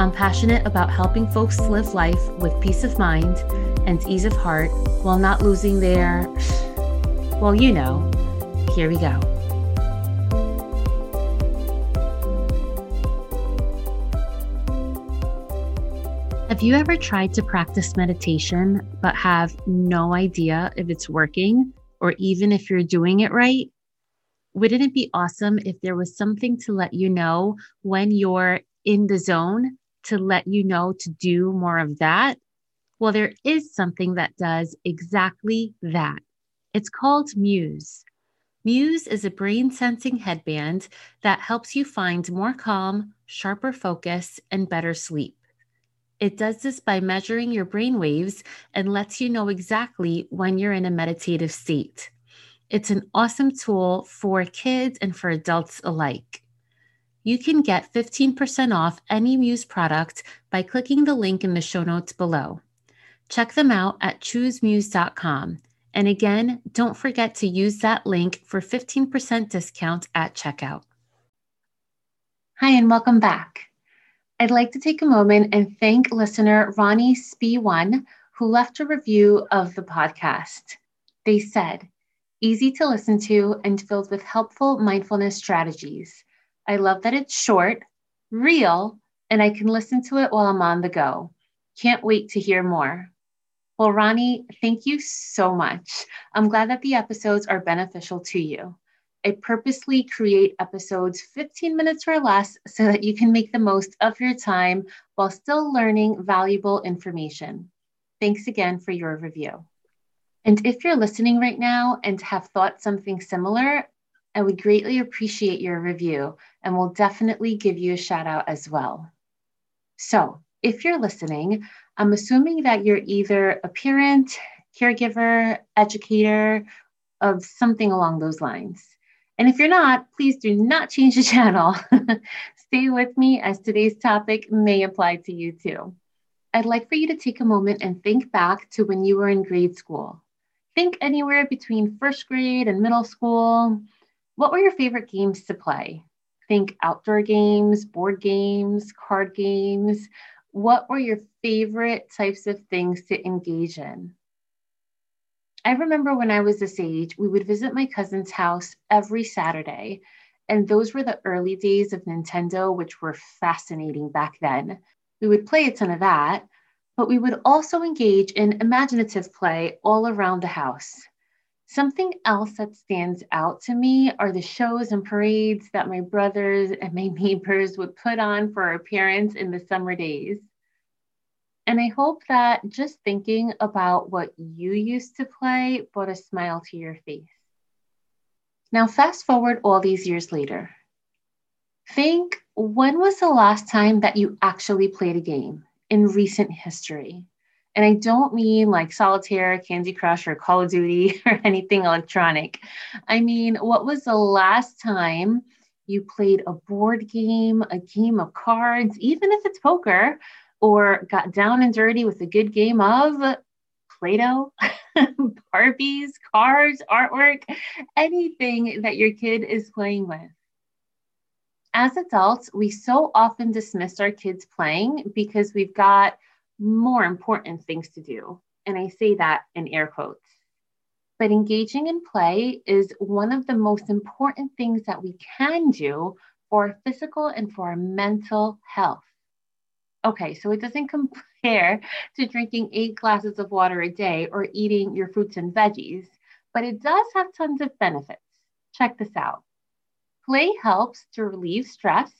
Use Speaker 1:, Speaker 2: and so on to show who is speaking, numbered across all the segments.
Speaker 1: I'm passionate about helping folks live life with peace of mind and ease of heart while not losing their, well, you know. Here we go. Have you ever tried to practice meditation but have no idea if it's working or even if you're doing it right? Wouldn't it be awesome if there was something to let you know when you're in the zone to let you know to do more of that? Well, there is something that does exactly that. It's called Muse. Muse is a brain sensing headband that helps you find more calm, sharper focus, and better sleep. It does this by measuring your brain waves and lets you know exactly when you're in a meditative state. It's an awesome tool for kids and for adults alike. You can get 15% off any Muse product by clicking the link in the show notes below. Check them out at choosemuse.com. And again, don't forget to use that link for 15% discount at checkout. Hi, and welcome back. I'd like to take a moment and thank listener Ronnie Spee1, who left a review of the podcast. They said, easy to listen to and filled with helpful mindfulness strategies. I love that it's short, real, and I can listen to it while I'm on the go. Can't wait to hear more. Well, Ronnie, thank you so much. I'm glad that the episodes are beneficial to you. I purposely create episodes 15 minutes or less so that you can make the most of your time while still learning valuable information. Thanks again for your review. And if you're listening right now and have thought something similar, I would greatly appreciate your review and will definitely give you a shout out as well. So, if you're listening, I'm assuming that you're either a parent, caregiver, educator of something along those lines. And if you're not, please do not change the channel. Stay with me as today's topic may apply to you too. I'd like for you to take a moment and think back to when you were in grade school. Think anywhere between first grade and middle school, what were your favorite games to play? Think outdoor games, board games, card games. What were your favorite types of things to engage in? I remember when I was this age, we would visit my cousin's house every Saturday. And those were the early days of Nintendo, which were fascinating back then. We would play a ton of that, but we would also engage in imaginative play all around the house. Something else that stands out to me are the shows and parades that my brothers and my neighbors would put on for our parents in the summer days. And I hope that just thinking about what you used to play brought a smile to your face. Now, fast forward all these years later. Think when was the last time that you actually played a game in recent history? And I don't mean like solitaire, Candy Crush, or Call of Duty or anything electronic. I mean, what was the last time you played a board game, a game of cards, even if it's poker, or got down and dirty with a good game of Play Doh, Barbies, cars, artwork, anything that your kid is playing with? As adults, we so often dismiss our kids playing because we've got more important things to do. And I say that in air quotes. But engaging in play is one of the most important things that we can do for our physical and for our mental health. Okay, so it doesn't compare to drinking eight glasses of water a day or eating your fruits and veggies, but it does have tons of benefits. Check this out. Play helps to relieve stress,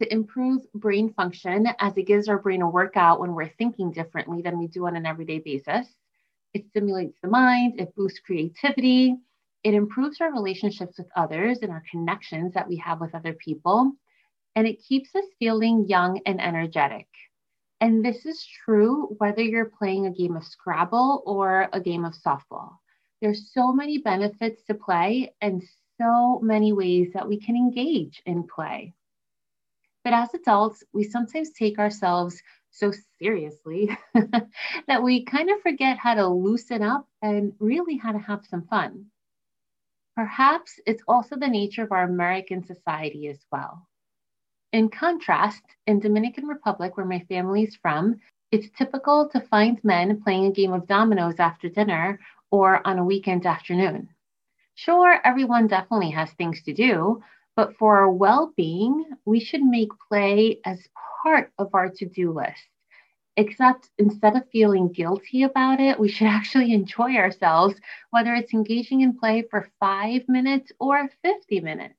Speaker 1: to improve brain function as it gives our brain a workout when we're thinking differently than we do on an everyday basis. It stimulates the mind, it boosts creativity, it improves our relationships with others and our connections that we have with other people, and it keeps us feeling young and energetic. And this is true whether you're playing a game of Scrabble or a game of softball. There's so many benefits to play and so many ways that we can engage in play. But as adults, we sometimes take ourselves so seriously that we kind of forget how to loosen up and really how to have some fun. Perhaps it's also the nature of our American society as well. In contrast, in Dominican Republic, where my family is from, it's typical to find men playing a game of dominoes after dinner or on a weekend afternoon. Sure, everyone definitely has things to do, but for our well being, we should make play as part of our to do list. Except instead of feeling guilty about it, we should actually enjoy ourselves, whether it's engaging in play for five minutes or 50 minutes.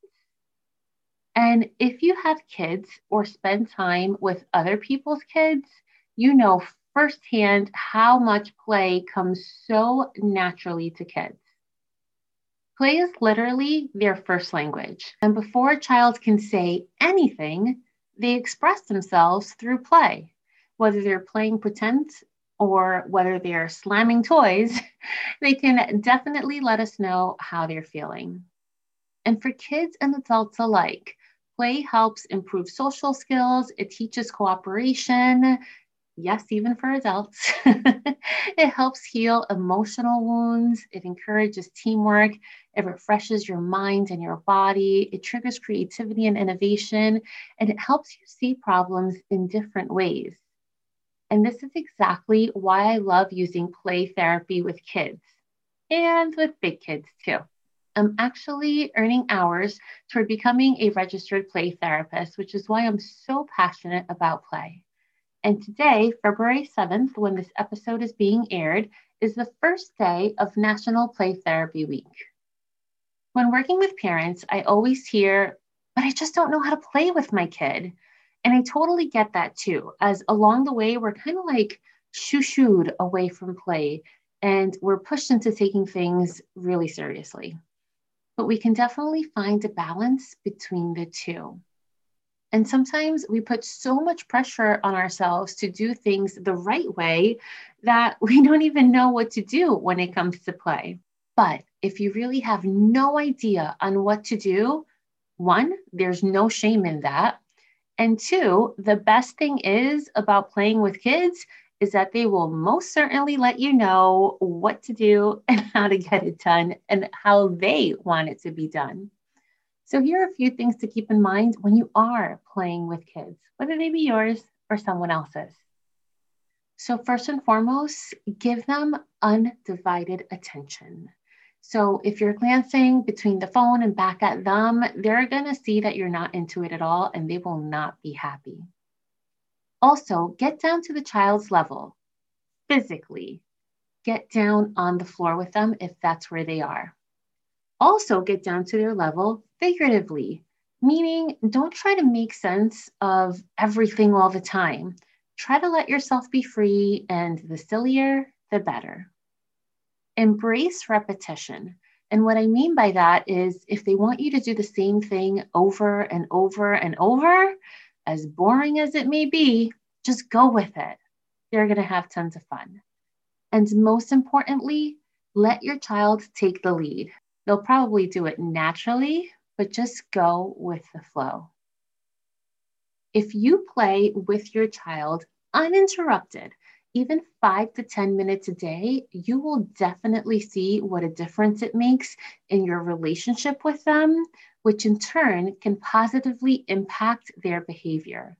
Speaker 1: And if you have kids or spend time with other people's kids, you know firsthand how much play comes so naturally to kids. Play is literally their first language. And before a child can say anything, they express themselves through play. Whether they're playing pretend or whether they're slamming toys, they can definitely let us know how they're feeling. And for kids and adults alike, play helps improve social skills, it teaches cooperation, yes, even for adults. it helps heal emotional wounds. It encourages teamwork. It refreshes your mind and your body. It triggers creativity and innovation. And it helps you see problems in different ways. And this is exactly why I love using play therapy with kids and with big kids too. I'm actually earning hours toward becoming a registered play therapist, which is why I'm so passionate about play. And today, February 7th, when this episode is being aired, is the first day of National Play Therapy Week. When working with parents, I always hear, but I just don't know how to play with my kid. And I totally get that too, as along the way, we're kind of like shoo shooed away from play and we're pushed into taking things really seriously. But we can definitely find a balance between the two. And sometimes we put so much pressure on ourselves to do things the right way that we don't even know what to do when it comes to play. But if you really have no idea on what to do, one, there's no shame in that. And two, the best thing is about playing with kids is that they will most certainly let you know what to do and how to get it done and how they want it to be done. So, here are a few things to keep in mind when you are playing with kids, whether they be yours or someone else's. So, first and foremost, give them undivided attention. So, if you're glancing between the phone and back at them, they're going to see that you're not into it at all and they will not be happy. Also, get down to the child's level physically. Get down on the floor with them if that's where they are. Also, get down to their level figuratively, meaning don't try to make sense of everything all the time. Try to let yourself be free, and the sillier, the better. Embrace repetition. And what I mean by that is if they want you to do the same thing over and over and over, as boring as it may be, just go with it. You're going to have tons of fun. And most importantly, let your child take the lead. They'll probably do it naturally but just go with the flow. If you play with your child uninterrupted, even five to 10 minutes a day, you will definitely see what a difference it makes in your relationship with them, which in turn can positively impact their behavior.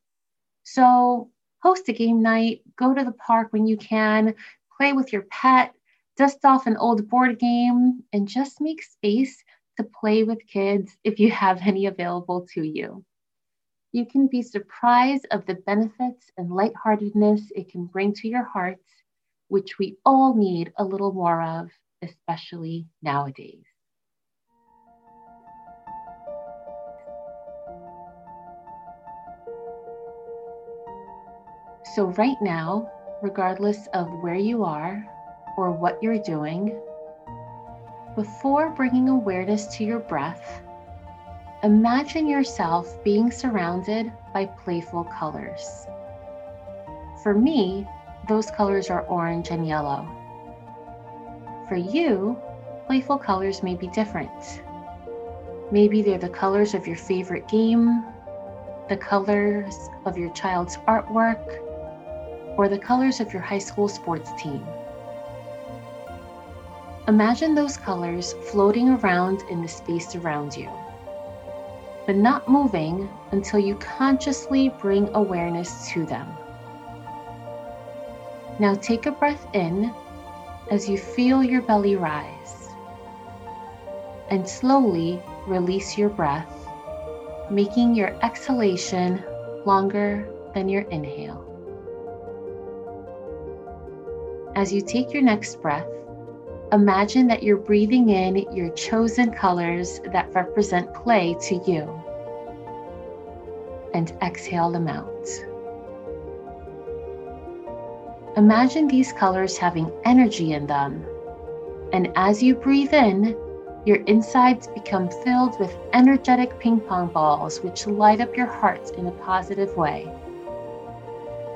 Speaker 1: So, host a game night, go to the park when you can, play with your pet, dust off an old board game, and just make space to play with kids if you have any available to you. You can be surprised of the benefits and lightheartedness it can bring to your hearts, which we all need a little more of, especially nowadays. So, right now, regardless of where you are or what you're doing, before bringing awareness to your breath, imagine yourself being surrounded by playful colors. For me, those colors are orange and yellow. For you, playful colors may be different. Maybe they're the colors of your favorite game, the colors of your child's artwork, or the colors of your high school sports team. Imagine those colors floating around in the space around you, but not moving until you consciously bring awareness to them. Now take a breath in as you feel your belly rise, and slowly release your breath, making your exhalation longer than your inhale. As you take your next breath, imagine that you're breathing in your chosen colors that represent play to you, and exhale them out. Imagine these colors having energy in them, and as you breathe in, your insides become filled with energetic ping pong balls which light up your heart in a positive way.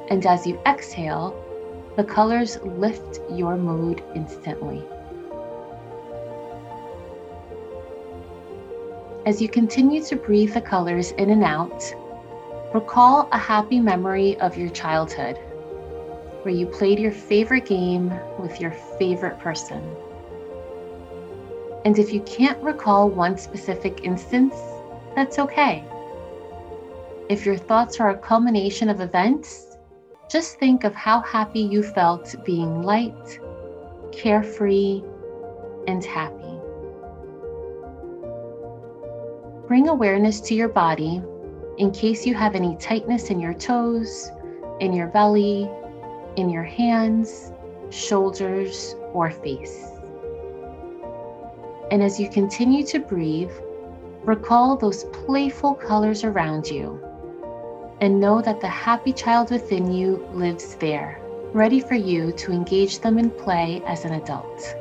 Speaker 1: And as you exhale, the colors lift your mood instantly. As you continue to breathe the colors in and out, recall a happy memory of your childhood where you played your favorite game with your favorite person. And if you can't recall one specific instance, that's okay. If your thoughts are a culmination of events, just think of how happy you felt being light, carefree, and happy. Bring awareness to your body in case you have any tightness in your toes, in your belly, in your hands, shoulders, or face. And as you continue to breathe, recall those playful colors around you and know that the happy child within you lives there, ready for you to engage them in play as an adult.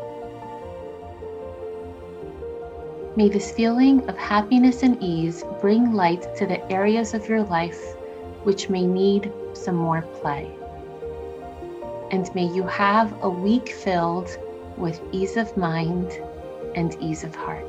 Speaker 1: May this feeling of happiness and ease bring light to the areas of your life which may need some more play. And may you have a week filled with ease of mind and ease of heart.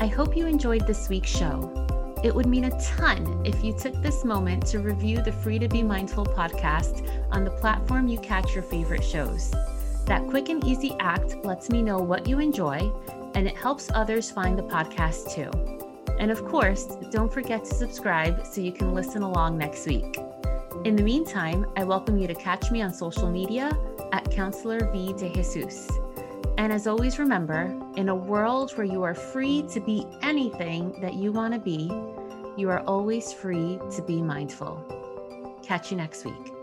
Speaker 1: I hope you enjoyed this week's show. It would mean a ton if you took this moment to review the Free to Be Mindful podcast on the platform you catch your favorite shows. That quick and easy act lets me know what you enjoy, and it helps others find the podcast too. And of course, don't forget to subscribe so you can listen along next week. In the meantime, I welcome you to catch me on social media at Counselor V de Jesus. And as always, remember in a world where you are free to be anything that you want to be, you are always free to be mindful. Catch you next week.